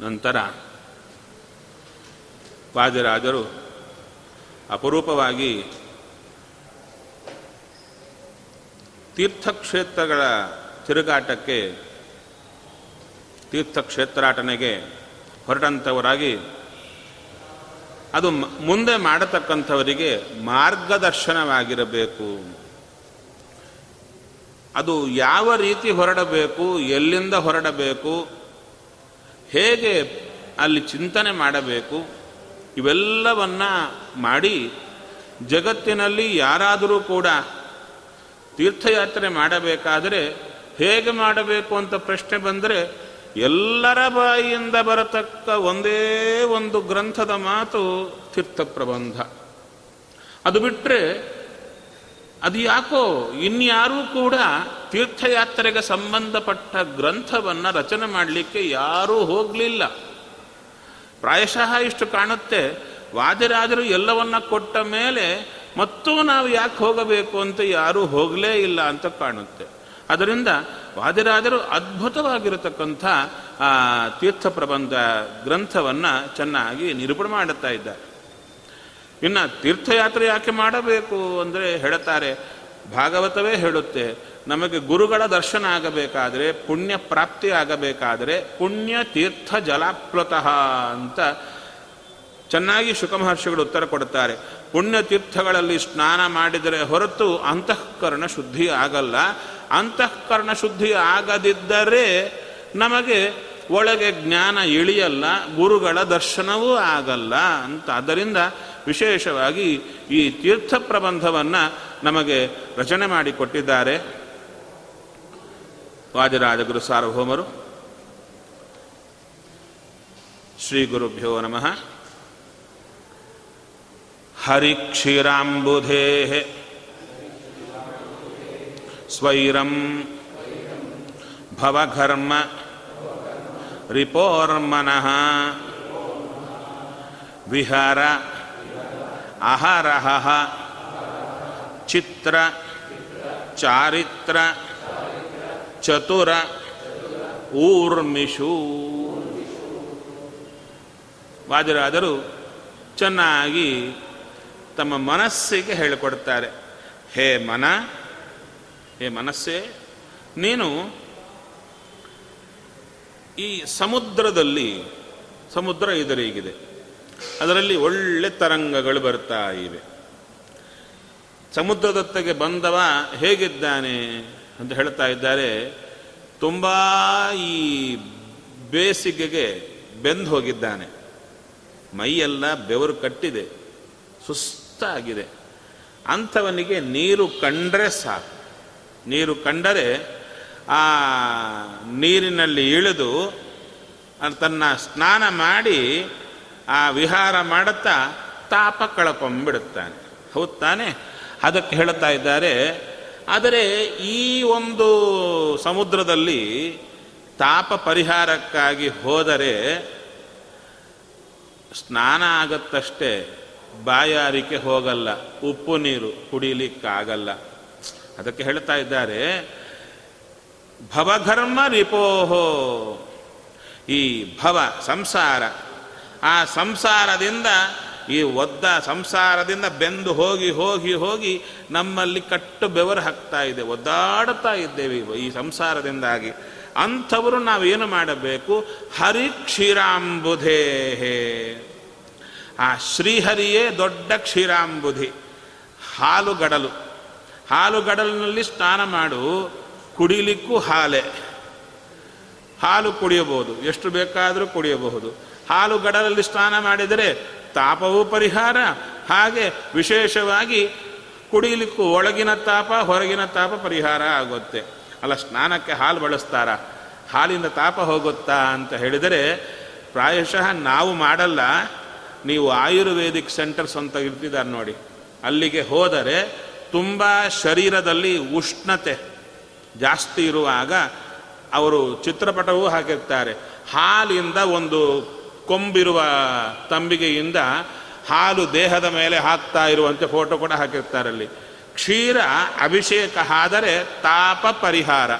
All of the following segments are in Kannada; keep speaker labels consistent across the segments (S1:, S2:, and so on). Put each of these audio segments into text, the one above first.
S1: ನಂತರ ವಾಜರಾಜರು ಅಪರೂಪವಾಗಿ ತೀರ್ಥಕ್ಷೇತ್ರಗಳ ತಿರುಗಾಟಕ್ಕೆ, ತೀರ್ಥಕ್ಷೇತ್ರಾಟನೆಗೆ ಹೊರಟಂಥವರಾಗಿ ಅದು ಮುಂದೆ ಮಾಡತಕ್ಕಂಥವರಿಗೆ ಮಾರ್ಗದರ್ಶನವಾಗಿರಬೇಕು. ಅದು ಯಾವ ರೀತಿ ಹೊರಡಬೇಕು, ಎಲ್ಲಿಂದ ಹೊರಡಬೇಕು ಹೇಗೆ ಅಲ್ಲಿ ಚಿಂತನೆ ಮಾಡಬೇಕು? ಇವೆಲ್ಲವನ್ನ ಮಾಡಿ ಜಗತ್ತಿನಲ್ಲಿ ಯಾರಾದರೂ ಕೂಡ ತೀರ್ಥಯಾತ್ರೆ ಮಾಡಬೇಕಾದರೆ ಹೇಗೆ ಮಾಡಬೇಕು ಅಂತ ಪ್ರಶ್ನೆ ಬಂದರೆ ಎಲ್ಲರ ಬಾಯಿಯಿಂದ ಬರತಕ್ಕ ಒಂದೇ ಒಂದು ಗ್ರಂಥದ ಮಾತು ತೀರ್ಥ ಪ್ರಬಂಧ ಅದು ಬಿಟ್ಟರೆ ಅದು ಯಾಕೋ ಇನ್ಯಾರೂ ಕೂಡ ತೀರ್ಥಯಾತ್ರೆಗೆ ಸಂಬಂಧಪಟ್ಟ ಗ್ರಂಥವನ್ನು ರಚನೆ ಮಾಡಲಿಕ್ಕೆ ಯಾರೂ ಹೋಗಲಿಲ್ಲ. ಪ್ರಾಯಶಃ ಇಷ್ಟು ಕಾಣುತ್ತೆ. ವಾದಿರಾಜರು ಎಲ್ಲವನ್ನ ಕೊಟ್ಟ ಮೇಲೆ ಮತ್ತೂ ನಾವು ಯಾಕೆ ಹೋಗಬೇಕು ಅಂತ ಯಾರೂ ಹೋಗಲೇ ಇಲ್ಲ ಅಂತ ಕಾಣುತ್ತೆ. ಅದರಿಂದ ವಾದಿರಾಜರು ಅದ್ಭುತವಾಗಿರತಕ್ಕಂಥ ಆ ತೀರ್ಥ ಪ್ರಬಂಧ ಗ್ರಂಥವನ್ನು ಚೆನ್ನಾಗಿ ನಿರೂಪಣೆ ಮಾಡುತ್ತಾ ಇದ್ದಾರೆ. ಇನ್ನು ತೀರ್ಥಯಾತ್ರೆ ಯಾಕೆ ಮಾಡಬೇಕು ಅಂದರೆ ಹೇಳುತ್ತಾರೆ ಭಾಗವತವೇ ಹೇಳುತ್ತೆ, ನಮಗೆ ಗುರುಗಳ ದರ್ಶನ ಆಗಬೇಕಾದರೆ, ಪುಣ್ಯ ಪ್ರಾಪ್ತಿ ಆಗಬೇಕಾದರೆ, ಪುಣ್ಯ ತೀರ್ಥ ಜಲಾಪ್ಲುತಃ ಅಂತ ಚೆನ್ನಾಗಿ ಶುಕಮಹರ್ಷಿಗಳು ಉತ್ತರ ಕೊಡುತ್ತಾರೆ. ಪುಣ್ಯ ತೀರ್ಥಗಳಲ್ಲಿ ಸ್ನಾನ ಮಾಡಿದರೆ ಹೊರತು ಅಂತಃಕರಣ ಶುದ್ಧಿ ಆಗಲ್ಲ. ಅಂತಃಕರಣ ಶುದ್ಧಿ ಆಗದಿದ್ದರೆ ನಮಗೆ ಒಳಗೆ ಜ್ಞಾನ ಇಳಿಯಲ್ಲ, ಗುರುಗಳ ದರ್ಶನವೂ ಆಗಲ್ಲ ಅಂತ. ಆದ್ದರಿಂದ ವಿಶೇಷವಾಗಿ ಈ ತೀರ್ಥ ಪ್ರಬಂಧವನ್ನು ನಮಗೆ ರಚನೆ ಮಾಡಿಕೊಟ್ಟಿದ್ದಾರೆ ವಾದಿರಾಜಗುರು ಸಾರ್ವಭೌಮರು. ಶ್ರೀ ಗುರುಭ್ಯೋ ನಮಃ. ಹರಿಕ್ಷೀರಾಂಬುಧೇ ಸ್ವೈರಂ ಭವಘರ್ಮ ರಿಪೋರ್ಮನಃ. ವಿಹಾರ ಅಹರಹ ಚಿತ್ರ, ಚಾರಿತ್ರ, ಚತುರ, ಊರ್ಮಿಷು. ವಾದಿರಾದರು ಚೆನ್ನಾಗಿ ತಮ್ಮ ಮನಸ್ಸಿಗೆ ಹೇಳಿಕೊಡ್ತಾರೆ. ಹೇ ಮನ, ಹೇ ಮನಸ್ಸೇ, ನೀನು ಈ ಸಮುದ್ರದಲ್ಲಿ, ಸಮುದ್ರ ಎದುರಿಗಿದೆ. ಅದರಲ್ಲಿ ಒಳ್ಳೆ ತರಂಗಗಳು ಬರ್ತಾ ಇವೆ. ಸಮುದ್ರದತ್ತಗೆ ಬಂದವ ಹೇಗಿದ್ದಾನೆ ಅಂತ ಹೇಳ್ತಾ ಇದ್ದಾರೆ. ತುಂಬ ಈ ಬೇಸಿಗೆಗೆ ಬೆಂದು ಹೋಗಿದ್ದಾನೆ. ಮೈಯೆಲ್ಲ ಬೆವರು ಕಟ್ಟಿದೆ. ಸುಸ್ತಾಗಿದೆ. ಅಂಥವನಿಗೆ ನೀರು ಕಂಡ್ರೆ ಸಾಕು. ನೀರು ಕಂಡರೆ ಆ ನೀರಿನಲ್ಲಿ ಇಳಿದು ತನ್ನ ಸ್ನಾನ ಮಾಡಿ ಆ ವಿಹಾರ ಮಾಡುತ್ತಾ ತಾಪ ಕಳ್ಕೊಂಬಿಡುತ್ತಾನೆ ಹೌದು ತಾನೆ? ಅದಕ್ಕೆ ಹೇಳ್ತಾ ಇದ್ದಾರೆ, ಆದರೆ ಈ ಒಂದು ಸಮುದ್ರದಲ್ಲಿ ತಾಪ ಪರಿಹಾರಕ್ಕಾಗಿ ಹೋದರೆ ಸ್ನಾನ ಆಗತ್ತಷ್ಟೇ, ಬಾಯಾರಿಕೆ ಹೋಗಲ್ಲ, ಉಪ್ಪು ನೀರು ಕುಡಿಲಿಕ್ಕಾಗಲ್ಲ. ಅದಕ್ಕೆ ಹೇಳ್ತಾ ಇದ್ದಾರೆ ಭವಧರ್ಮ ರಿಪೋಹೋ ಈ ಭವ ಸಂಸಾರ ಆ ಸಂಸಾರದಿಂದ, ಈ ಒದ್ದ ಸಂಸಾರದಿಂದ ಬೆಂದು ಹೋಗಿ ಹೋಗಿ ಹೋಗಿ ನಮ್ಮಲ್ಲಿ ಕಟ್ಟು ಬೆವರು ಹಾಕ್ತಾ ಇದೆ, ಒದ್ದಾಡ್ತಾ ಇದ್ದೇವೆ ಈ ಸಂಸಾರದಿಂದಾಗಿ. ಅಂಥವರು ನಾವೇನು ಮಾಡಬೇಕು? ಹರಿ ಕ್ಷೀರಾಂಬುಧೇಹೇ ಆ ಶ್ರೀಹರಿಯೇ ದೊಡ್ಡ ಕ್ಷೀರಾಂಬುಧಿ, ಹಾಲುಗಡಲು. ಹಾಲುಗಡಲಿನಲ್ಲಿ ಸ್ನಾನ ಮಾಡು, ಕುಡಿಲಿಕ್ಕೂ ಹಾಲೆ. ಹಾಲು ಕುಡಿಯಬಹುದು, ಎಷ್ಟು ಬೇಕಾದರೂ ಕುಡಿಯಬಹುದು. ಹಾಲು ಗಡಲಲ್ಲಿ ಸ್ನಾನ ಮಾಡಿದರೆ ತಾಪವೂ ಪರಿಹಾರ. ಹಾಗೆ ವಿಶೇಷವಾಗಿ ಕುಡಿಯಲಿಕ್ಕೂ ಒಳಗಿನ ತಾಪ, ಹೊರಗಿನ ತಾಪ ಪರಿಹಾರ ಆಗುತ್ತೆ. ಅಲ್ಲ, ಸ್ನಾನಕ್ಕೆ ಹಾಲು ಬಳಸ್ತಾರ? ಹಾಲಿನ ತಾಪ ಹೋಗುತ್ತಾ ಅಂತ ಹೇಳಿದರೆ ಪ್ರಾಯಶಃ ನಾವು ಮಾಡಲ್ಲ. ನೀವು ಆಯುರ್ವೇದಿಕ್ ಸೆಂಟರ್ಸ್ ಅಂತ ಇರ್ತಿದ್ದಾರೆ ನೋಡಿ. ಅಲ್ಲಿಗೆ ಹೋದರೆ ತುಂಬ ಶರೀರದಲ್ಲಿ ಉಷ್ಣತೆ ಜಾಸ್ತಿ ಇರುವಾಗ ಅವರು ಚಿತ್ರಪಟವೂ ಹಾಕಿರ್ತಾರೆ. ಹಾಲಿಂದ ಒಂದು ಕೊಂಬಿರುವ ತಂಬಿಗೆಯಿಂದ ಹಾಲು ದೇಹದ ಮೇಲೆ ಹಾಕ್ತಾ ಇರುವಂತೆ ಫೋಟೋ ಕೂಡ ಹಾಕಿರ್ತಾರೆ ಅಲ್ಲಿ. ಕ್ಷೀರ ಅಭಿಷೇಕ ಆದರೆ ತಾಪ ಪರಿಹಾರ.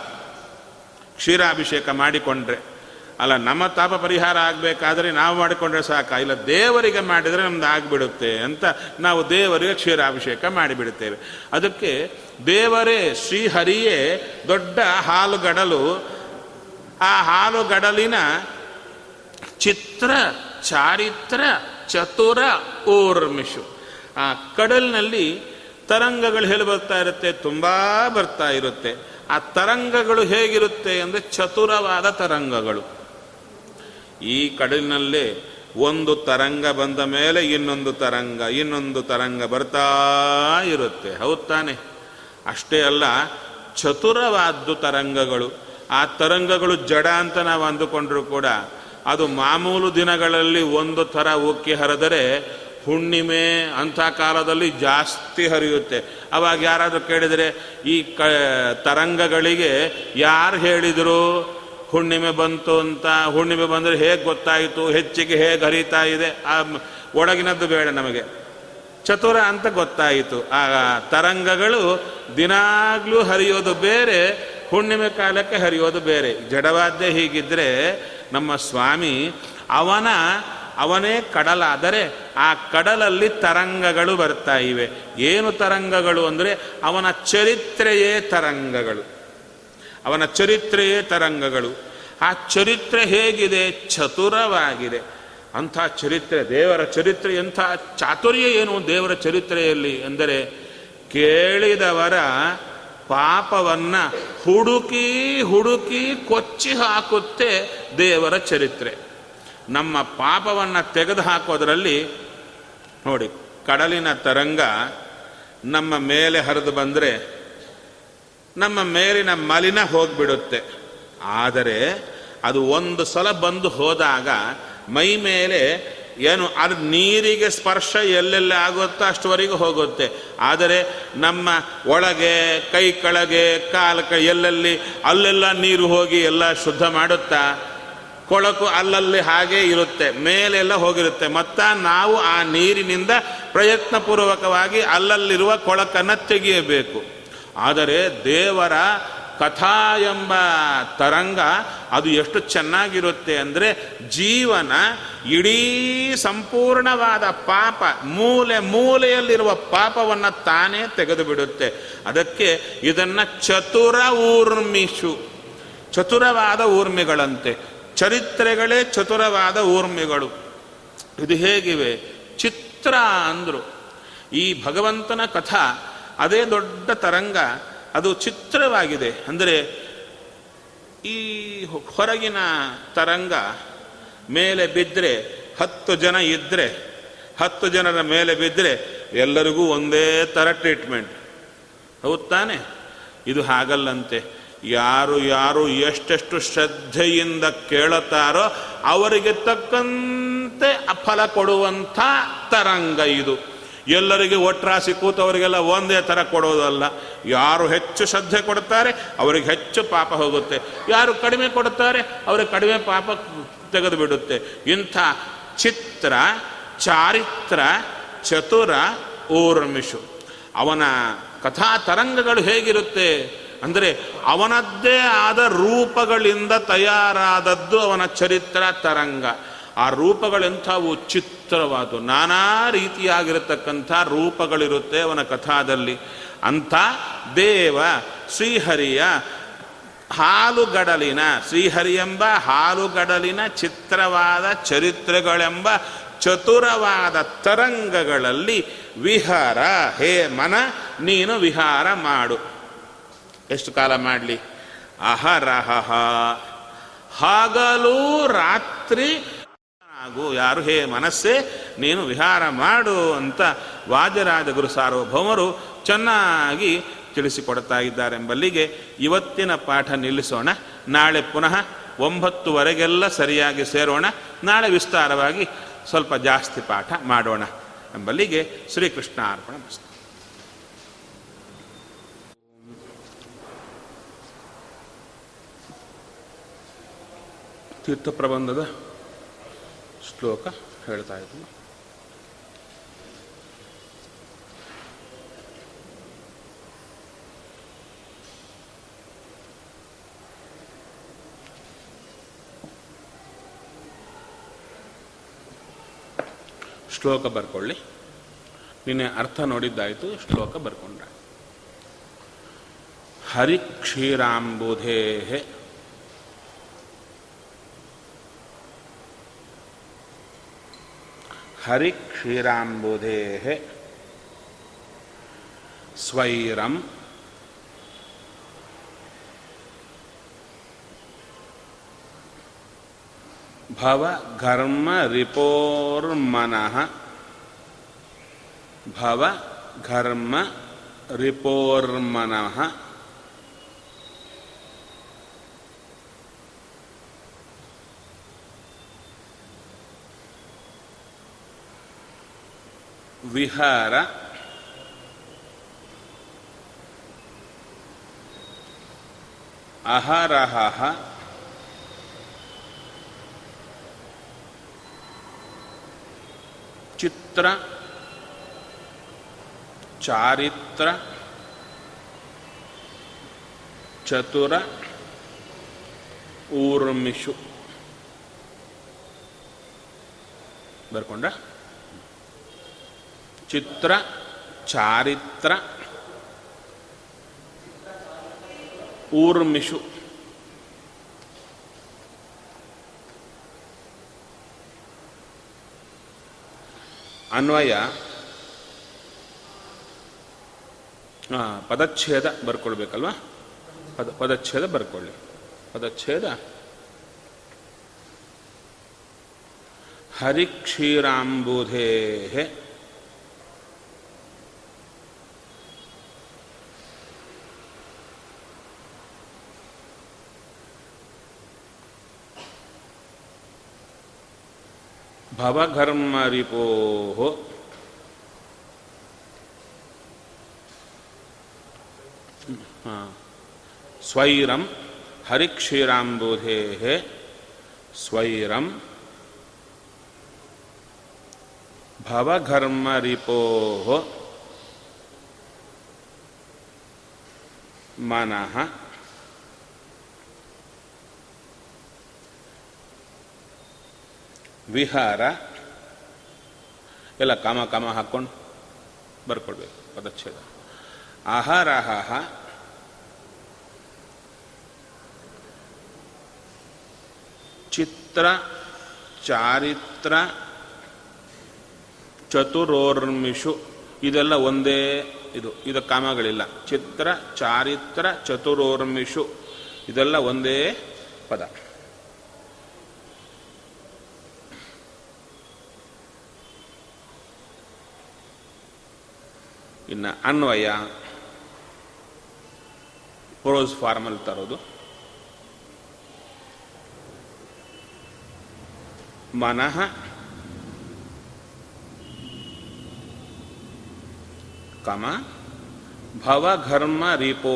S1: ಕ್ಷೀರಾಭಿಷೇಕ ಮಾಡಿಕೊಂಡ್ರೆ. ಅಲ್ಲ, ನಮ್ಮ ತಾಪ ಪರಿಹಾರ ಆಗಬೇಕಾದ್ರೆ ನಾವು ಮಾಡಿಕೊಂಡ್ರೆ ಸಾಕ. ಇಲ್ಲ, ದೇವರಿಗೆ ಮಾಡಿದರೆ ನಮ್ದು ಆಗಿಬಿಡುತ್ತೆ ಅಂತ ನಾವು ದೇವರಿಗೆ ಕ್ಷೀರಾಭಿಷೇಕ ಮಾಡಿಬಿಡುತ್ತೇವೆ ಅದಕ್ಕೆ ದೇವರೇ, ಶ್ರೀಹರಿಯೇ, ದೊಡ್ಡ ಹಾಲುಗಡಲು, ಆ ಹಾಲುಗಡಲಿನ ಚಿತ್ರ, ಚಾರಿತ್ರ, ಚತುರ, ಊರ್ಮಿಷು. ಆ ಕಡಲಿನಲ್ಲಿ ತರಂಗಗಳು ಹೇಳಿ ಬರ್ತಾ ಇರುತ್ತೆ, ತುಂಬ ಬರ್ತಾ ಇರುತ್ತೆ. ಆ ತರಂಗಗಳು ಹೇಗಿರುತ್ತೆ ಅಂದರೆ ಚತುರವಾದ ತರಂಗಗಳು. ಈ ಕಡಲಿನಲ್ಲೇ ಒಂದು ತರಂಗ ಬಂದ ಮೇಲೆ ಇನ್ನೊಂದು ತರಂಗ ಇನ್ನೊಂದು ತರಂಗ ಬರ್ತಾ ಇರುತ್ತೆ. ಹೌದ್ ತಾನೆ? ಅಷ್ಟೇ ಅಲ್ಲ, ಚತುರವಾದ್ದು ತರಂಗಗಳು. ಆ ತರಂಗಗಳು ಜಡ ಅಂತ ನಾವು ಅಂದುಕೊಂಡ್ರು ಕೂಡ ಅದು ಮಾಮೂಲು ದಿನಗಳಲ್ಲಿ ಒಂದು ಥರ ಉಕ್ಕಿ ಹರಿದರೆ ಹುಣ್ಣಿಮೆ ಅಂಥ ಕಾಲದಲ್ಲಿ ಜಾಸ್ತಿ ಹರಿಯುತ್ತೆ. ಅವಾಗ ಯಾರಾದರೂ ಕೇಳಿದರೆ ಈ ಕ, ತರಂಗಗಳಿಗೆ ಯಾರು ಹೇಳಿದರು ಹುಣ್ಣಿಮೆ ಬಂತು ಅಂತ, ಹುಣ್ಣಿಮೆ ಬಂದರೆ ಹೇಗೆ ಗೊತ್ತಾಯಿತು, ಹೆಚ್ಚಿಗೆ ಹೇಗೆ ಹರಿತಾ ಇದೆ, ಆ ಒಡಗಿನದ್ದು ಬೇಡ ನಮಗೆ. ಚತುರ ಅಂತ ಗೊತ್ತಾಯಿತು. ಆ ತರಂಗಗಳು ದಿನಾಗ್ಲೂ ಹರಿಯೋದು ಬೇರೆ, ಹುಣ್ಣಿಮೆ ಕಾಲಕ್ಕೆ ಹರಿಯೋದು ಬೇರೆ. ಜಡವಾದ್ಯ ಹೀಗಿದ್ರೆ ನಮ್ಮ ಸ್ವಾಮಿ ಅವನ, ಅವನೇ ಕಡಲಾದರೆ ಆ ಕಡಲಲ್ಲಿ ತರಂಗಗಳು ಬರ್ತಾ ಇವೆ. ಏನು ತರಂಗಗಳು ಅಂದರೆ ಅವನ ಚರಿತ್ರೆಯೇ ತರಂಗಗಳು. ಅವನ ಚರಿತ್ರೆಯೇ ತರಂಗಗಳು. ಆ ಚರಿತ್ರೆ ಹೇಗಿದೆ? ಚತುರವಾಗಿದೆ. ಅಂಥ ಚರಿತ್ರೆ, ದೇವರ ಚರಿತ್ರೆ, ಎಂಥ ಚಾತುರ್ಯ ಏನು ದೇವರ ಚರಿತ್ರೆಯಲ್ಲಿ? ಅಂದರೆ ಕೇಳಿದವರ ಪಾಪವನ್ನ ಹುಡುಕಿ ಹುಡುಕಿ ಕೊಚ್ಚಿ ಹಾಕುತ್ತೆ ದೇವರ ಚರಿತ್ರೆ. ನಮ್ಮ ಪಾಪವನ್ನು ತೆಗೆದು ಹಾಕೋದರಲ್ಲಿ ನೋಡಿ, ಕಡಲಿನ ತರಂಗ ನಮ್ಮ ಮೇಲೆ ಹರಿದು ಬಂದರೆ ನಮ್ಮ ಮೇಲಿನ ಮಲಿನ ಹೋಗಿಬಿಡುತ್ತೆ. ಆದರೆ ಅದು ಒಂದು ಸಲ ಬಂದು ಹೋದಾಗ ಮೈ ಮೇಲೆ ಏನು ಅದು ನೀರಿಗೆ ಸ್ಪರ್ಶ ಎಲ್ಲೆಲ್ಲ ಆಗುತ್ತೋ ಅಷ್ಟುವರೆಗೂ ಹೋಗುತ್ತೆ. ಆದರೆ ನಮ್ಮ ಒಳಗೆ, ಕೈ ಕೆಳಗೆ, ಕಾಲ ಕ, ಎಲ್ಲೆಲ್ಲಿ ಅಲ್ಲೆಲ್ಲ ನೀರು ಹೋಗಿ ಎಲ್ಲ ಶುದ್ಧ ಮಾಡುತ್ತಾ, ಕೊಳಕು ಅಲ್ಲಲ್ಲಿ ಹಾಗೆ ಇರುತ್ತೆ, ಮೇಲೆಲ್ಲ ಹೋಗಿರುತ್ತೆ. ಮತ್ತ ನಾವು ಆ ನೀರಿನಿಂದ ಪ್ರಯತ್ನಪೂರ್ವಕವಾಗಿ ಅಲ್ಲಲ್ಲಿರುವ ಕೊಳಕನ್ನು ತೆಗೆಯಬೇಕು. ಆದರೆ ದೇವರ ಕಥಾ ಎಂಬ ತರಂಗ, ಅದು ಎಷ್ಟು ಚೆನ್ನಾಗಿರುತ್ತೆ ಅಂದರೆ ಜೀವನ ಇಡೀ ಸಂಪೂರ್ಣವಾದ ಪಾಪ, ಮೂಲೆ ಮೂಲೆಯಲ್ಲಿರುವ ಪಾಪವನ್ನು ತಾನೇ ತೆಗೆದು ಬಿಡುತ್ತೆ ಅದಕ್ಕೆ ಇದನ್ನು ಚತುರ ಊರ್ಮಿಷು, ಚತುರವಾದ ಊರ್ಮಿಗಳಂತೆ. ಚರಿತ್ರೆಗಳೇ ಚತುರವಾದ ಊರ್ಮಿಗಳು. ಇದು ಹೇಗಿವೆ? ಚಿತ್ರ ಅಂದರು. ಈ ಭಗವಂತನ ಕಥಾ, ಅದೇ ದೊಡ್ಡ ತರಂಗ ಅದು ಚಿತ್ರವಾಗಿದೆ. ಅಂದರೆ ಈ ಹೊರಗಿನ ತರಂಗ ಮೇಲೆ ಬಿದ್ದರೆ ಹತ್ತು ಜನ ಇದ್ದರೆ ಹತ್ತು ಜನರ ಮೇಲೆ ಬಿದ್ದರೆ ಎಲ್ಲರಿಗೂ ಒಂದೇ ಥರ ಟ್ರೀಟ್ಮೆಂಟ್ ಹೌದು ತಾನೆ? ಇದು ಹಾಗಲ್ಲಂತೆ. ಯಾರು ಯಾರು ಎಷ್ಟೆಷ್ಟು ಶ್ರದ್ಧೆಯಿಂದ ಕೇಳುತ್ತಾರೋ ಅವರಿಗೆ ತಕ್ಕಂತೆ ಫಲ ಕೊಡುವಂಥ ತರಂಗ ಇದು. ಎಲ್ಲರಿಗೆ ಒಟ್ರಾಸಿ ಕೂತವರಿಗೆಲ್ಲ ಒಂದೇ ಥರ ಕೊಡೋದಲ್ಲ. ಯಾರು ಹೆಚ್ಚು ಶ್ರದ್ಧೆ ಕೊಡ್ತಾರೆ, ಅವರಿಗೆ ಹೆಚ್ಚು ಪಾಪ ಹೋಗುತ್ತೆ. ಯಾರು ಕಡಿಮೆ ಕೊಡ್ತಾರೆ, ಅವರಿಗೆ ಕಡಿಮೆ ಪಾಪ ತೆಗೆದು ಬಿಡುತ್ತೆ. ಇಂಥ ಚಿತ್ರ, ಚಾರಿತ್ರ, ಚತುರ, ಊರ್ಮಿಷು. ಅವನ ಕಥಾ ತರಂಗಗಳು ಹೇಗಿರುತ್ತೆ ಅಂದರೆ, ಅವನದ್ದೇ ಆದ ರೂಪಗಳಿಂದ ತಯಾರಾದದ್ದು ಅವನ ಚರಿತ್ರ ತರಂಗ. ಆ ರೂಪಗಳೆಂಥವು ಚಿತ್ರವಾದವು. ನಾನಾ ರೀತಿಯಾಗಿರತಕ್ಕಂಥ ರೂಪಗಳಿರುತ್ತೆ ಅವನ ಕಥಾದಲ್ಲಿ. ಅಂಥ ದೇವ ಶ್ರೀಹರಿಯ ಹಾಲುಗಡಲಿನ ಶ್ರೀಹರಿ ಎಂಬ ಹಾಲುಗಡಲಿನ ಚಿತ್ರವಾದ ಚರಿತ್ರೆಗಳೆಂಬ ಚತುರವಾದ ತರಂಗಗಳಲ್ಲಿ ವಿಹಾರ, ಹೇ ಮನ, ನೀನು ವಿಹಾರ ಮಾಡು. ಎಷ್ಟು ಕಾಲ ಮಾಡಲಿ? ಅಹರಹ ಹಗಲು, ರಾತ್ರಿ ಆಗು ಯಾರು ಹೇ ಮನಸ್ಸೇ, ನೀನು ವಿಹಾರ ಮಾಡು ಅಂತ ವಾಜರಾಜ ಗುರು ಸಾರ್ವಭೌಮರು ಚೆನ್ನಾಗಿ ತಿಳಿಸಿಕೊಡ್ತಾ ಇದ್ದಾರೆಂಬಲ್ಲಿಗೆ ಇವತ್ತಿನ ಪಾಠ ನಿಲ್ಲಿಸೋಣ. ನಾಳೆ ಪುನಃ ಒಂಬತ್ತುವರೆಗೆಲ್ಲ ಸರಿಯಾಗಿ ಸೇರೋಣ. ನಾಳೆ ವಿಸ್ತಾರವಾಗಿ ಸ್ವಲ್ಪ ಜಾಸ್ತಿ ಪಾಠ ಮಾಡೋಣ ಎಂಬಲ್ಲಿಗೆ ಶ್ರೀಕೃಷ್ಣ ಅರ್ಪಣ ತೀರ್ಥ ಪ್ರಬಂಧದ ಶ್ಲೋಕ ಹೇಳ್ತಾ ಇದ್ದೀನಿ ಶ್ಲೋಕ ಬರ್ಕೊಳ್ಳಿ. ನಿನ್ನೆ ಅರ್ಥ ನೋಡಿದ್ದಾಯಿತು ಶ್ಲೋಕ ಬರ್ಕೊಂಡ್ರೆ. ಹರಿ ಹರಿಕ್ಷೀರಾಂಬುಧೇ ಹರಿಕ್ಷೀರಾಂಬುಧೇ ಸ್ವೈರಂ ಭವ ಘರ್ಮ ರಿಪೋರ್ಮನಃ ಭವ ಘರ್ಮ ರಿಪೋರ್ಮನಃ ವಿಹಾರ. ಅಹರಹ ಚಿತ್ರ. ಚಾರಿತ್ರ. ಚತುರ. ಊರ್ಮಿಷು. ಬರ್ಕೊಂಡ ಚಿತ್ರ ಚಾರಿತ್ರ ಊರ್ಮಿಷು. ಅನ್ವಯ ಪದಚ್ಛೇದ ಬರ್ಕೊಳ್ಬೇಕಲ್ವಾ? ಪದ ಪದಚ್ಛೇದ ಬರ್ಕೊಳ್ಳಿ. ಪದಚ್ಛೇದ? ಹರಿಕ್ಷೀರಾಂಬುಧೇ ಭವಘರ್ಮರಿಪೋ ಸ್ವೈರಂ ಹರಿಕ್ಷೀರಾಂಬುಧೇ ಸ್ವೈರಂ ಭವಘರ್ಮರಿಪೋ ಮನಃ ವಿಹಾರ, ಎಲ್ಲ ಕಾಮ ಕಾಮ ಹಾಕ್ಕೊಂಡು ಬರ್ಕೊಡ್ಬೇಕು ಪದಚ್ಛೇದ. ಆಹಾರಾಹ ಚಿತ್ರ, ಚಾರಿತ್ರ, ಚತುರೋರ್ಮಿಷು, ಇದೆಲ್ಲ ಒಂದೇ ಇದು ಇದು ಕಾಮಗಳಿಲ್ಲ. ಚಿತ್ರ, ಚಾರಿತ್ರ, ಚತುರೋರ್ಮಿಷು, ಇದೆಲ್ಲ ಒಂದೇ ಪದ. ಇನ್ನು ಅನ್ವಯ ಪ್ರೋಸ್ ಫಾರ್ಮಲ್ ತರೋದು. ಮನಃ ಕಮ ಭವಘರ್ಮ ರಿಪೋ.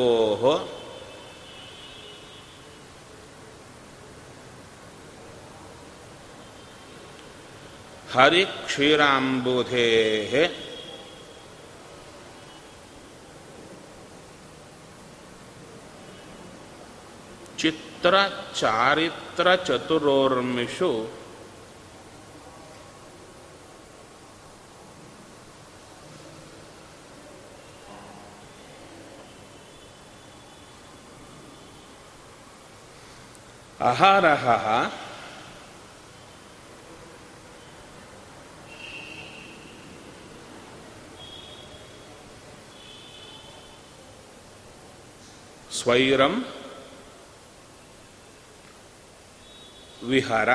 S1: ಹರಿಕ್ಷೀರಾಂಬುಧೇ ಚಿತ್ರ ಚಾರಿತ್ರ ಚತುರೋರ್ಮಿಷು. ಅಹಾರಹ. ಸ್ವೈರಂ ವಿಹಾರ.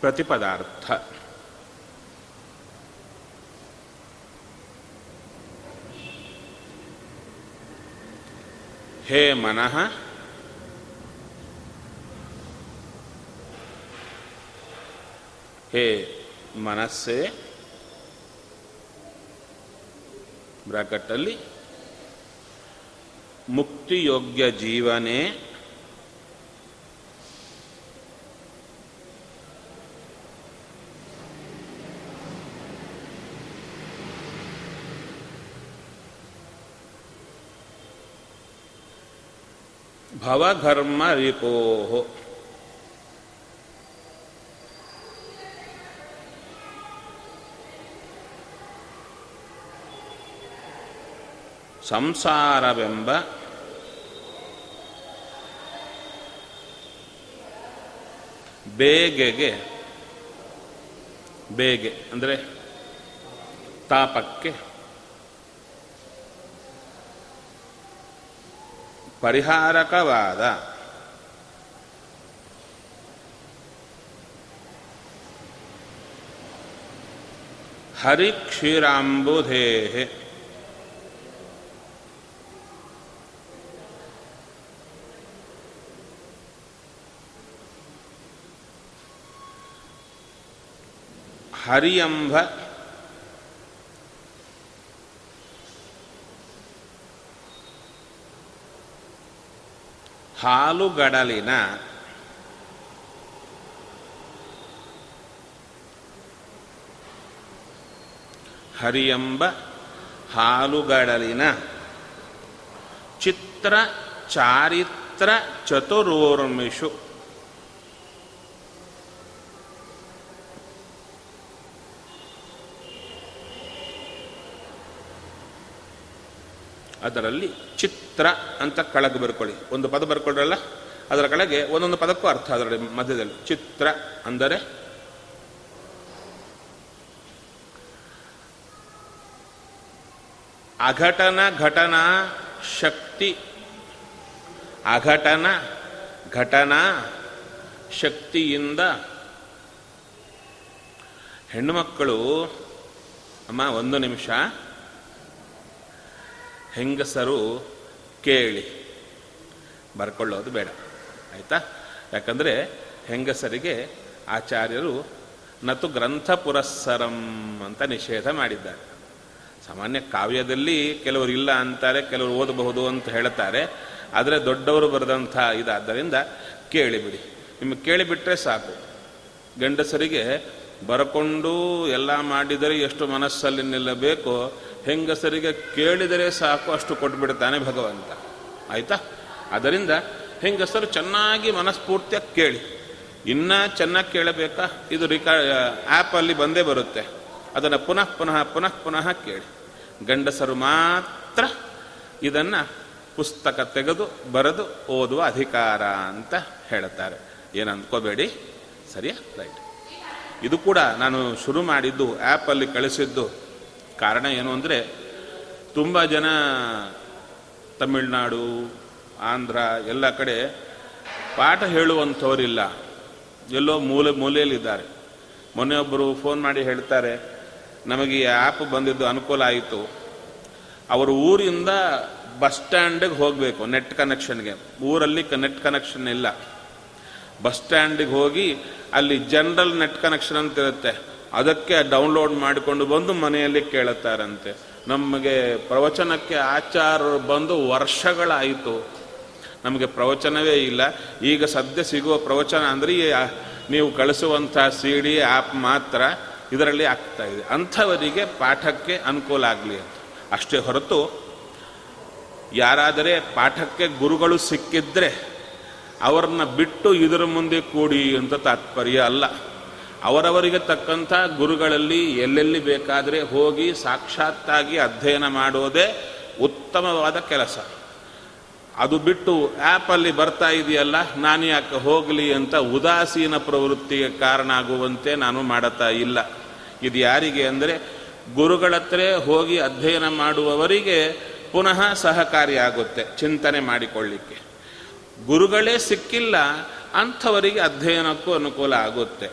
S1: ಪ್ರತಿಪದಾರ್ಥ. ಹೇ ಮನಃ. ಹೇ ಮನಸ್ಸೇ. ಬ್ರಾಕೆಟ್ಟಲ್ಲಿ ಮುಕ್ತಿಯೋಗ್ಯ ಜೀವನೇ ಭವಘರ್ಮ ರಿಪೋಹೋ. ಸಂಸಾರವೆಂಬ ಬೇಗೆಗೆ ಬೇಗೆ ಅಂದರೆ ತಾಪಕ್ಕೆ ಪರಿಹಾರಕವಾದ ಹರಿಕ್ಷೀರಾಂಬುಧೇಹೆ ಹರಿಯಂಬ ಹಾಲುಗಡಲಿನ ಹರಿಯಂಬ ಹಾಲುಗಡಲಿನ ಚಿತ್ರ ಚಾರಿತ್ರ ಚತುರೋರ್ಮಿಷು ಅದರಲ್ಲಿ ಚಿತ್ರ ಅಂತ ಕೆಳಗೆ ಬರ್ಕೊಳ್ಳಿ. ಒಂದು ಪದ ಬರ್ಕೊಳ್ಳ್ರಲ್ಲ? ಅದರ ಕೆಳಗೆ ಒಂದೊಂದು ಪದಕ್ಕೂ ಅರ್ಥ ಅದರಲ್ಲಿ ಮಧ್ಯದಲ್ಲಿ. ಚಿತ್ರ ಅಂದರೆ ಅಘಟನ, ಘಟನಾ, ಶಕ್ತಿ. ಅಘಟನ, ಘಟನಾ, ಶಕ್ತಿಯಿಂದ. ಹೆಣ್ಣುಮಕ್ಕಳು ಅಮ್ಮ, ಒಂದು ನಿಮಿಷ. ಹೆಂಗಸರು ಕೇಳಿ. ಬರ್ಕೊಳ್ಳೋದು ಬೇಡ. ಆಯಿತಾ? ಯಾಕಂದರೆ ಹೆಂಗಸರಿಗೆ ಆಚಾರ್ಯರು ನತು ಗ್ರಂಥ ಪುರಸ್ಸರಂ ಅಂತ ನಿಷೇಧ ಮಾಡಿದ್ದಾರೆ. ಸಾಮಾನ್ಯ ಕಾವ್ಯದಲ್ಲಿ ಕೆಲವರು ಇಲ್ಲ ಅಂತಾರೆ, ಕೆಲವರು ಓದಬಹುದು ಅಂತ ಹೇಳ್ತಾರೆ ಆದರೆ ದೊಡ್ಡವರು ಬರೆದಂಥ ಇದಾದ್ದರಿಂದ ಕೇಳಿಬಿಡಿ. ನಿಮಗೆ ಕೇಳಿಬಿಟ್ರೆ ಸಾಕು. ಗಂಡಸರಿಗೆ ಬರಕೊಂಡು ಎಲ್ಲ ಮಾಡಿದರೆ ಎಷ್ಟು ಮನಸ್ಸಲ್ಲಿ ನಿಲ್ಲಬೇಕೋ ಹೆಂಗಸರಿಗೆ ಕೇಳಿದರೆ ಸಾಕು ಅಷ್ಟು ಕೊಟ್ಬಿಡ್ತಾನೆ ಭಗವಂತ. ಆಯ್ತಾ? ಅದರಿಂದ ಹೆಂಗಸರು ಚೆನ್ನಾಗಿ ಮನಸ್ಫೂರ್ತಿಯಾಗಿ ಕೇಳಿ. ಇನ್ನೂ ಚೆನ್ನಾಗಿ ಕೇಳಬೇಕಾ? ಇದು ರಿಕಾ ಆ್ಯಪಲ್ಲಿ ಬಂದೇ ಬರುತ್ತೆ. ಅದನ್ನು ಪುನಃ ಪುನಃ ಪುನಃ ಪುನಃ ಕೇಳಿ. ಗಂಡಸರು ಮಾತ್ರ ಇದನ್ನು ಪುಸ್ತಕ ತೆಗೆದು, ಬರೆದು, ಓದುವ ಅಧಿಕಾರ ಅಂತ ಹೇಳುತ್ತಾರೆ ಏನು ಅಂದ್ಕೋಬೇಡಿ ಸರಿಯಾ? ರೈಟ್. ಇದು ಕೂಡ ನಾನು ಶುರು ಮಾಡಿದ್ದು, ಆ್ಯಪಲ್ಲಿ ಕಳಿಸಿದ್ದು ಕಾರಣ ಏನು ಅಂದರೆ, ತುಂಬ ಜನ ತಮಿಳ್ನಾಡು, ಆಂಧ್ರ ಎಲ್ಲ ಕಡೆ ಪಾಠ ಹೇಳುವಂಥವರಿಲ್ಲ. ಎಲ್ಲೋ ಮೂಲೆ ಮೂಲೆಯಲ್ಲಿದ್ದಾರೆ. ಮೊನ್ನೆಯೊಬ್ಬರು ಫೋನ್ ಮಾಡಿ ಹೇಳ್ತಾರೆ, ನಮಗೆ ಈ ಆ್ಯಪ್ ಬಂದಿದ್ದು ಅನುಕೂಲ ಆಯಿತು. ಅವರ ಊರಿಂದ ಬಸ್ ಸ್ಟ್ಯಾಂಡಿಗೆ ಹೋಗಬೇಕು ನೆಟ್ ಕನೆಕ್ಷನ್ಗೆ ಊರಲ್ಲಿ ನೆಟ್ ಕನೆಕ್ಷನ್ ಇಲ್ಲ. ಬಸ್ ಸ್ಟ್ಯಾಂಡಿಗೆ ಹೋಗಿ ಅಲ್ಲಿ ಜನರಲ್ ನೆಟ್ ಕನೆಕ್ಷನ್ ಅಂತ ಇರುತ್ತೆ. ಅದಕ್ಕೆ ಡೌನ್ಲೋಡ್ ಮಾಡಿಕೊಂಡು ಬಂದು ಮನೆಯಲ್ಲಿ ಕೇಳುತ್ತಾರಂತೆ. ನಮಗೆ ಪ್ರವಚನಕ್ಕೆ ಆಚಾರ ಬಂದು ವರ್ಷಗಳಾಯಿತು. ನಮಗೆ ಪ್ರವಚನವೇ ಇಲ್ಲ. ಈಗ ಸದ್ಯ ಸಿಗುವ ಪ್ರವಚನ ಅಂದರೆ ನೀವು ಕಳಿಸುವಂಥ ಸಿ ಡಿ ಆ್ಯಪ್ ಮಾತ್ರ ಇದರಲ್ಲಿ ಆಗ್ತಾ ಇದೆ. ಅಂಥವರಿಗೆ ಪಾಠಕ್ಕೆ ಅನುಕೂಲ ಆಗಲಿ ಅಂತ. ಅಷ್ಟೇ ಹೊರತು ಯಾರಾದರೆ ಪಾಠಕ್ಕೆ ಗುರುಗಳು ಸಿಕ್ಕಿದ್ರೆ ಅವ್ರನ್ನ ಬಿಟ್ಟು ಇದರ ಮುಂದೆ ಕೂಡಿ ಅಂತ ತಾತ್ಪರ್ಯ ಅಲ್ಲ. ಅವರವರಿಗೆ ತಕ್ಕಂಥ ಗುರುಗಳಲ್ಲಿ ಎಲ್ಲೆಲ್ಲಿ ಬೇಕಾದರೆ ಹೋಗಿ ಸಾಕ್ಷಾತ್ತಾಗಿ ಅಧ್ಯಯನ ಮಾಡೋದೇ ಉತ್ತಮವಾದ ಕೆಲಸ. ಅದು ಬಿಟ್ಟು ಆ್ಯಪಲ್ಲಿ ಬರ್ತಾ ಇದೆಯಲ್ಲ, ನಾನು ಯಾಕೆ ಹೋಗಲಿ ಅಂತ ಉದಾಸೀನ ಪ್ರವೃತ್ತಿಗೆ ಕಾರಣ ಆಗುವಂತೆ ನಾನು ಮಾಡುತ್ತಾ ಇಲ್ಲ. ಇದು ಯಾರಿಗೆ ಅಂದರೆ ಗುರುಗಳತ್ರ ಹೋಗಿ ಅಧ್ಯಯನ ಮಾಡುವವರಿಗೆ ಪುನಃ ಸಹಕಾರಿಯಾಗುತ್ತೆ ಚಿಂತನೆ ಮಾಡಿಕೊಳ್ಳಿಕ್ಕೆ. ಗುರುಗಳೇ ಸಿಕ್ಕಿಲ್ಲ, ಅಂಥವರಿಗೆ ಅಧ್ಯಯನಕ್ಕೂ ಅನುಕೂಲ ಆಗುತ್ತೆ.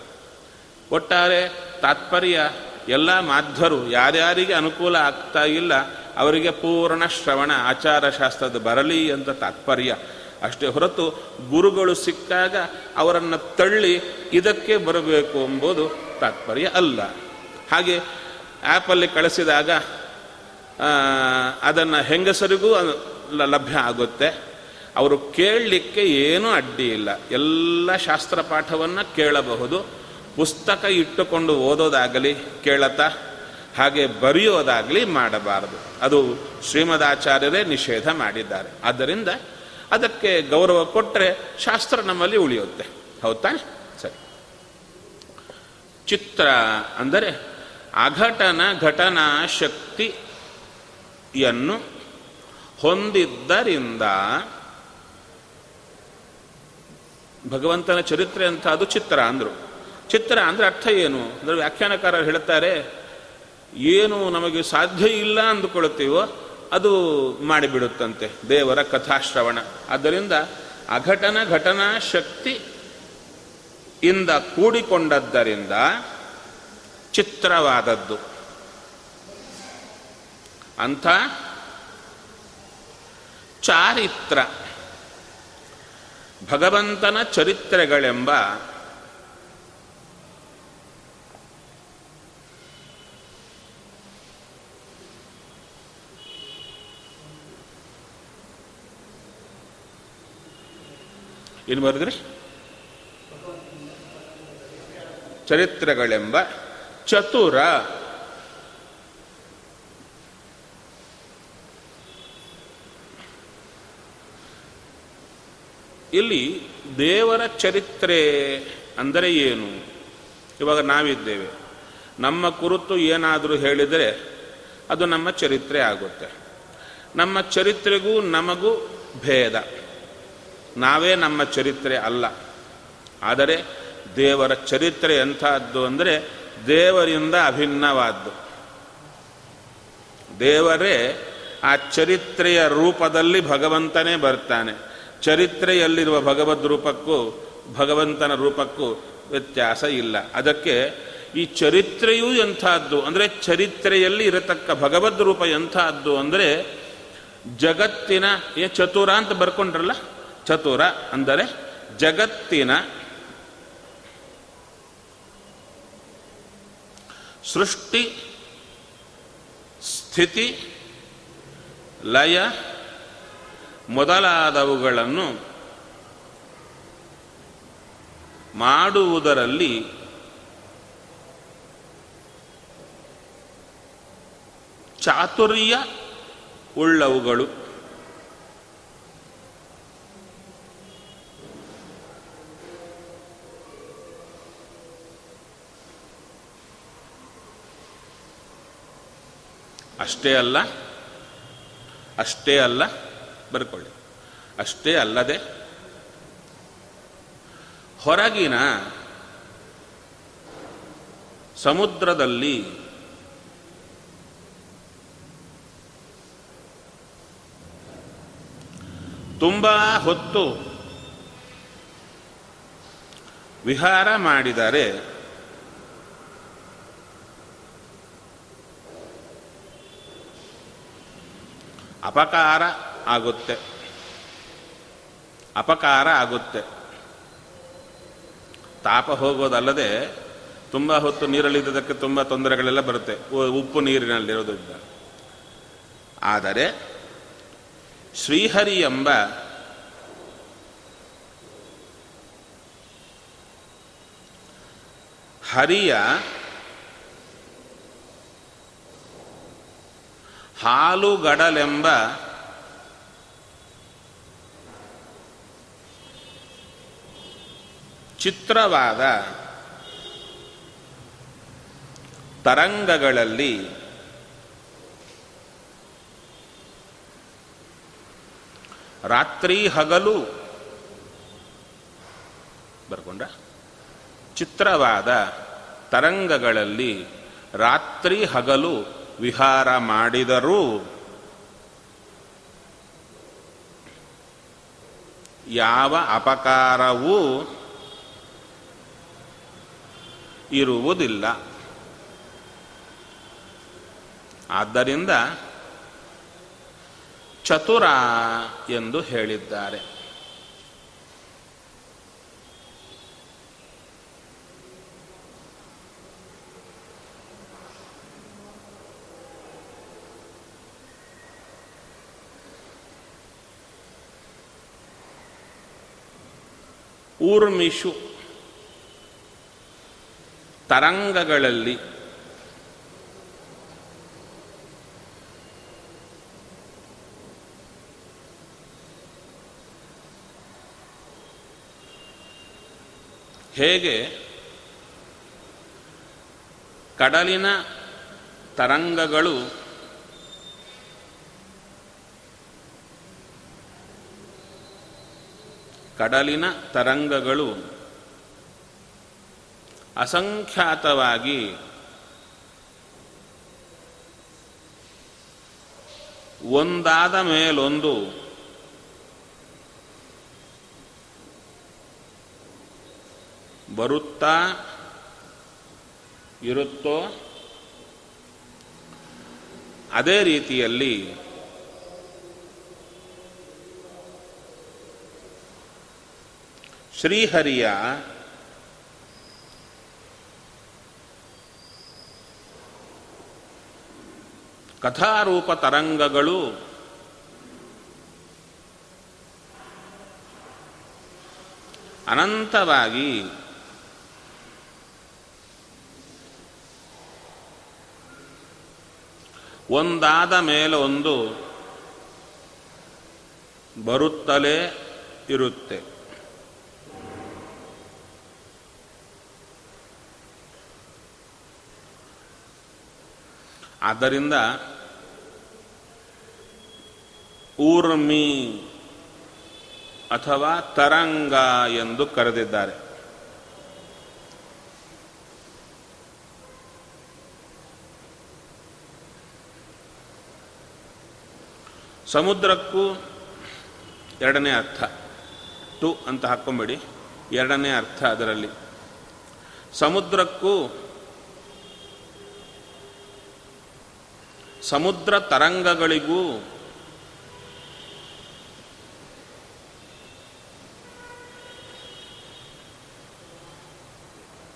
S1: ಒಟ್ಟಾರೆ ತಾತ್ಪರ್ಯ ಎಲ್ಲ ಮಾಧ್ವರು ಯಾರ್ಯಾರಿಗೆ ಅನುಕೂಲ ಆಗ್ತಾ ಇಲ್ಲ, ಅವರಿಗೆ ಪೂರ್ಣ ಶ್ರವಣ ಆಚಾರ ಶಾಸ್ತ್ರದ ಬರಲಿ ಅಂತ ತಾತ್ಪರ್ಯ. ಅಷ್ಟೇ ಹೊರತು ಗುರುಗಳು ಸಿಕ್ಕಾಗ ಅವರನ್ನು ತಳ್ಳಿ ಇದಕ್ಕೆ ಬರಬೇಕು ಎಂಬುದು ತಾತ್ಪರ್ಯ ಅಲ್ಲ. ಹಾಗೆ ಆ್ಯಪಲ್ಲಿ ಕಳಿಸಿದಾಗ ಅದನ್ನು ಹೆಂಗಸರಿಗೂ ಲಭ್ಯ ಆಗುತ್ತೆ. ಅವರು ಕೇಳಲಿಕ್ಕೆ ಏನೂ ಅಡ್ಡಿ ಇಲ್ಲ. ಎಲ್ಲ ಶಾಸ್ತ್ರ ಪಾಠವನ್ನು ಕೇಳಬಹುದು. ಪುಸ್ತಕ ಇಟ್ಟುಕೊಂಡು ಓದೋದಾಗಲಿ ಕೇಳತಾ ಹಾಗೆ ಬರೆಯೋದಾಗಲಿ ಮಾಡಬಾರದು. ಅದು ಶ್ರೀಮದಾಚಾರ್ಯರೇ ನಿಷೇಧ ಮಾಡಿದ್ದಾರೆ. ಆದ್ದರಿಂದ ಅದಕ್ಕೆ ಗೌರವ ಕೊಟ್ಟರೆ ಶಾಸ್ತ್ರ ನಮ್ಮಲ್ಲಿ ಉಳಿಯುತ್ತೆ. ಹೌದ್? ಸರಿ. ಚಿತ್ರ ಅಂದರೆ ಅಘಟನ ಘಟನಾ ಶಕ್ತಿಯನ್ನು ಹೊಂದಿದ್ದರಿಂದ ಭಗವಂತನ ಚರಿತ್ರೆ ಅಂತ ಅದು ಚಿತ್ರ ಅಂದರು. ಚಿತ್ರ ಅಂದರೆ ಅರ್ಥ ಏನು? ಅಂದರೆ ವ್ಯಾಖ್ಯಾನಕಾರರು ಹೇಳುತ್ತಾರೆ, ಏನು ನಮಗೆ ಸಾಧ್ಯ ಇಲ್ಲ ಅಂದುಕೊಳ್ಳುತ್ತೀವೋ, ಅದು ಮಾಡಿಬಿಡುತ್ತಂತೆ, ದೇವರ ಕಥಾಶ್ರವಣ. ಆದ್ದರಿಂದ ಅಘಟನ, ಘಟನಾ ಶಕ್ತಿ ಇಂದ ಕೂಡಿಕೊಂಡದ್ದರಿಂದ ಚಿತ್ರವಾದದ್ದು. ಅಂಥ ಚಾರಿತ್ರ, ಭಗವಂತನ ಚರಿತ್ರೆಗಳೆಂಬ ಏನು ಬರೆದ್ರಿ ಚರಿತ್ರೆಗಳೆಂಬ ಚತುರ. ಇಲ್ಲಿ ದೇವರ ಚರಿತ್ರೆ ಅಂದರೆ ಏನು? ಇವಾಗ ನಾವಿದ್ದೇವೆ. ನಮ್ಮ ಕುರಿತು ಏನಾದರೂ ಹೇಳಿದರೆ ಅದು ನಮ್ಮ ಚರಿತ್ರೆ ಆಗುತ್ತೆ. ನಮ್ಮ ಚರಿತ್ರೆಗೂ ನಮಗೂ ಭೇದ. ನಾವೇ ನಮ್ಮ ಚರಿತ್ರೆ ಅಲ್ಲ. ಆದರೆ ದೇವರ ಚರಿತ್ರೆ ಎಂಥದ್ದು ಅಂದರೆ ದೇವರಿಂದ ಅಭಿನ್ನವಾದ್ದು. ದೇವರೇ ಆ ಚರಿತ್ರೆಯ ರೂಪದಲ್ಲಿ ಭಗವಂತನೇ ಬರ್ತಾನೆ. ಚರಿತ್ರೆಯಲ್ಲಿರುವ ಭಗವದ್ ರೂಪಕ್ಕೂ ಭಗವಂತನ ರೂಪಕ್ಕೂ ವ್ಯತ್ಯಾಸ ಇಲ್ಲ. ಅದಕ್ಕೆ ಈ ಚರಿತ್ರೆಯೂ ಎಂಥದ್ದು ಅಂದರೆ ಚರಿತ್ರೆಯಲ್ಲಿ ಇರತಕ್ಕ ಭಗವದ್ ರೂಪ ಎಂಥದ್ದು ಅಂದರೆ ಜಗತ್ತಿನ ಚತುರ ಅಂತ ಬರ್ಕೊಂಡ್ರಲ್ಲ? ಚತುರ ಅಂದರೆ ಜಗತ್ತಿನ ಸೃಷ್ಟಿ ಸ್ಥಿತಿ ಲಯ ಮೊದಲಾದವುಗಳನ್ನು ಮಾಡುವುದರಲ್ಲಿ ಚಾತುರ್ಯ ಉಳ್ಳವುಗಳು. ಅಷ್ಟೇ ಅಲ್ಲ ಅಷ್ಟೇ ಅಲ್ಲ ಬರ್ಕೊಳ್ಳಿ. ಅಷ್ಟೇ ಅಲ್ಲದೆ ಹೊರಗಿನ ಸಮುದ್ರದಲ್ಲಿ ತುಂಬ ಹೊತ್ತು ವಿಹಾರ ಮಾಡಿದರೆ ಅಪಕಾರ ಆಗುತ್ತೆ. ಅಪಕಾರ ಆಗುತ್ತೆ. ತಾಪ ಹೋಗೋದಲ್ಲದೆ ತುಂಬ ಹೊತ್ತು ನೀರಲ್ಲಿದ್ದದಕ್ಕೆ ತುಂಬ ತೊಂದರೆಗಳೆಲ್ಲ ಬರುತ್ತೆ. ಉಪ್ಪು ನೀರಿನಲ್ಲಿರೋದ್ರಿಂದ. ಆದರೆ ಶ್ರೀಹರಿ ಎಂಬ ಹರಿಯ ಹಾಲುಗಡಲೆಂಬ ಚಿತ್ರವಾದ ತರಂಗಗಳಲ್ಲಿ ರಾತ್ರಿ ಹಗಲು ಬರ್ಕೊಂಡ ಚಿತ್ರವಾದ ತರಂಗಗಳಲ್ಲಿ ರಾತ್ರಿ ಹಗಲು ವಿಹಾರ ಮಾಡಿದರೂ ಯಾವ ಅಪಕಾರವೂ ಇರುವುದಿಲ್ಲ. ಆದ್ದರಿಂದ ಚತುರ ಎಂದು ಹೇಳಿದ್ದಾರೆ. ಊರ್ಮಿಷು. ತರಂಗಗಳಲ್ಲಿ ಹೇಗೆ ಕಡಲಿನ ತರಂಗಗಳು ಕಡಲಿನ ತರಂಗಗಳು ಅಸಂಖ್ಯಾತವಾಗಿ ಒಂದಾದ ಮೇಲೊಂದು ಬರುತ್ತಾ ಇರುತ್ತೋ ಅದೇ ರೀತಿಯಲ್ಲಿ ಶ್ರೀಹರಿಯ ಕಥಾರೂಪ ತರಂಗಗಳು ಅನಂತವಾಗಿ ಒಂದಾದ ಒಂದು ಬರುತ್ತಲೇ ಇರುತ್ತೆ. ಆದ್ದರಿಂದ ಊರ್ಮಿ ಅಥವಾ ತರಂಗ ಎಂದು ಕರೆದಿದ್ದಾರೆ. ಸಮುದ್ರಕ್ಕೂ ಎರಡನೇ ಅರ್ಥ. ಟು ಅಂತ ಹಾಕ್ಕೊಂಬೇಡಿ ಎರಡನೇ ಅರ್ಥ ಅದರಲ್ಲಿ. ಸಮುದ್ರಕ್ಕೂ ಸಮುದ್ರ ತರಂಗಗಳಿಗೂ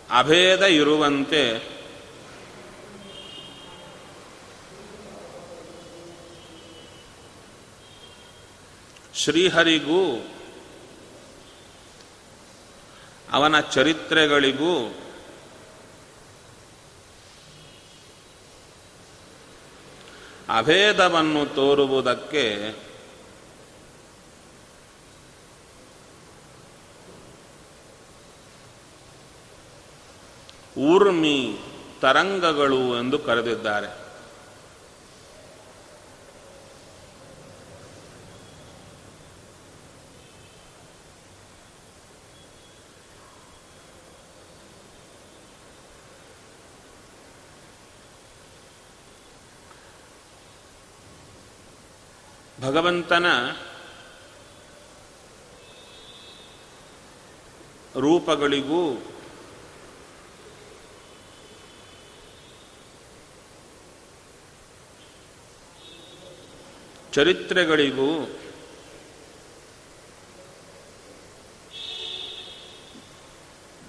S1: ಅಭೇದ ಇರುವಂತೆ ಶ್ರೀಹರಿಗೂ ಅವನ ಚರಿತ್ರೆಗಳಿಗೂ ಅಭೇದವನ್ನು ತೋರುವುದಕ್ಕೆ ಊರ್ಮಿ ತರಂಗಗಳು ಎಂದು ಕರೆದಿದ್ದಾರೆ. ಭಗವಂತನ ರೂಪಗಳಿಗೂ ಚರಿತ್ರೆಗಳಿಗೂ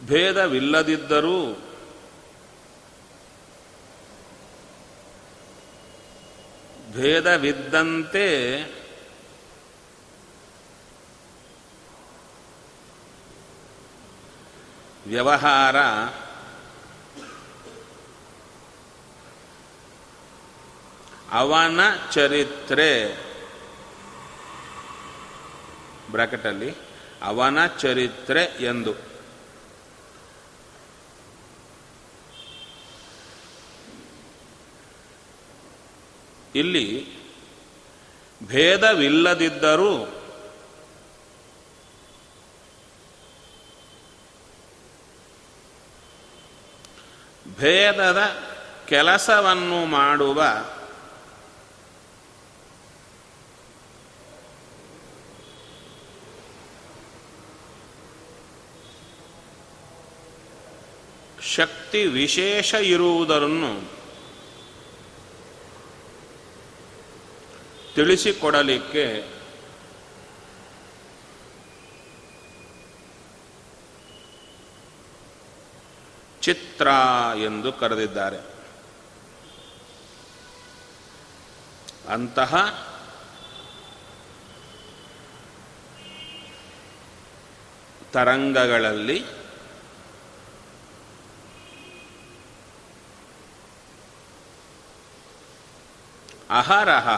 S1: ಭೇದವಿಲ್ಲದಿದ್ದರೂ ಭೇದವಿದ್ದಂತೆ ವ್ಯವಹಾರ ಅವನ ಚರಿತ್ರೆ ಬ್ರಾಕೆಟಲ್ಲಿ ಅವನ ಚರಿತ್ರೆ ಎಂದು. ಇಲ್ಲಿ ಭೇದವಿಲ್ಲದಿದ್ದರೂ ಭೇದದ ಕೆಲಸವನ್ನು ಮಾಡುವ ಶಕ್ತಿ ವಿಶೇಷ ಇರುವುದನ್ನು ತಿಳಿಸಿಕೊಡಲಿಕ್ಕೆ ಚಿತ್ರ ಎಂದು ಕರೆದಿದ್ದಾರೆ. ಅಂತಹ ತರಂಗಗಳಲ್ಲಿ ಅಹರಹ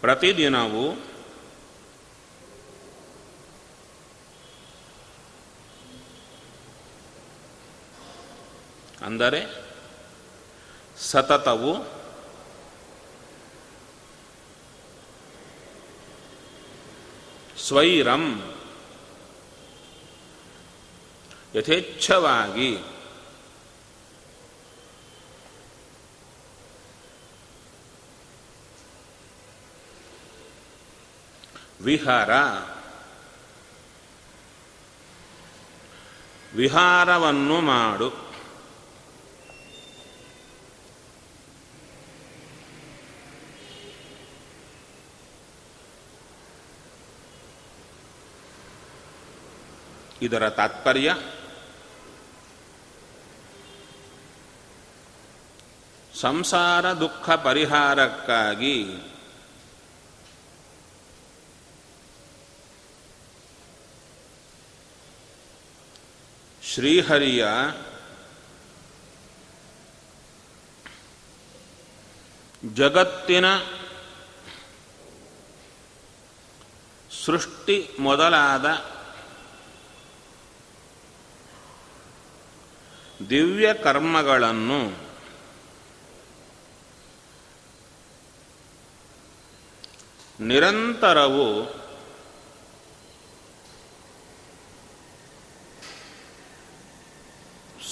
S1: ಪ್ರತಿದಿನವೂ ಅಂದರೆ ಸತತವು ಸ್ವೈರಂ ಯಥೇಚ್ಛವಾಗಿ ವಿಹಾರ. ವಿಹಾರವನ್ನು ಮಾಡು. ಇದರ ತಾತ್ಪರ್ಯ? ಸಂಸಾರ ದುಃಖ ಪರಿಹಾರಕ್ಕಾಗಿ ಶ್ರೀಹರಿಯ ಜಗತ್ತಿನ ಸೃಷ್ಟಿ ಮೊದಲಾದ ದಿವ್ಯ ಕರ್ಮಗಳನ್ನು ನಿರಂತರವು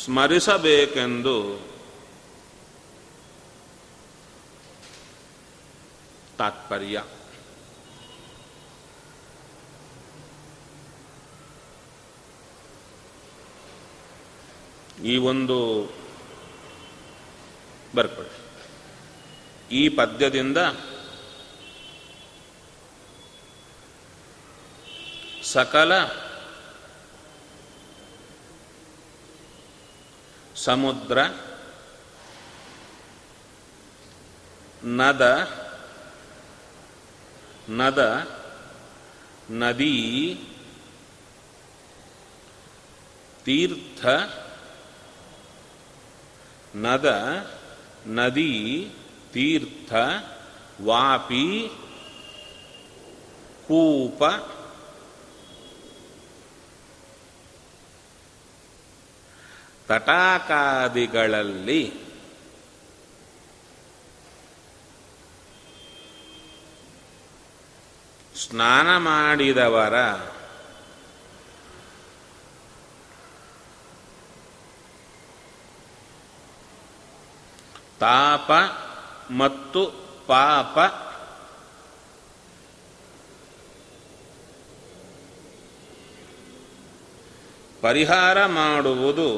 S1: ಸ್ಮರಿಸಬೇಕೆಂದು ತಾತ್ಪರ್ಯ. ಈ ಒಂದು ಬರ್ಕೊಳ್ಳಿ. ಈ ಪದ್ಯದಿಂದ ಸಕಲ ಸಮುದ್ರ ನದ ನದ ನದಿ ತೀರ್ಥ ನದ ನದಿ ತೀರ್ಥ ವಾಪಿ ಕೂಪ. ತಟಾಕಾದಿಗಳಲ್ಲಿ ಸ್ನಾನ ಮಾಡಿದವರ ತಾಪ ಮತ್ತು ಪಾಪ ಪರಿಹಾರ ಮಾಡುವುದು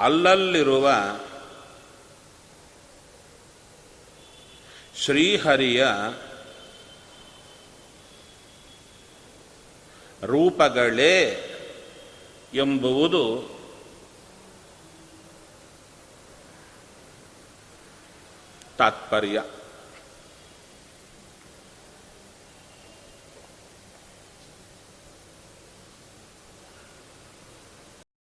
S1: ಅಲ್ಲಲ್ಲಿರುವ ಶ್ರೀಹರಿಯ ರೂಪಗಳೇ ಎಂಬುವುದು ತಾತ್ಪರ್ಯ.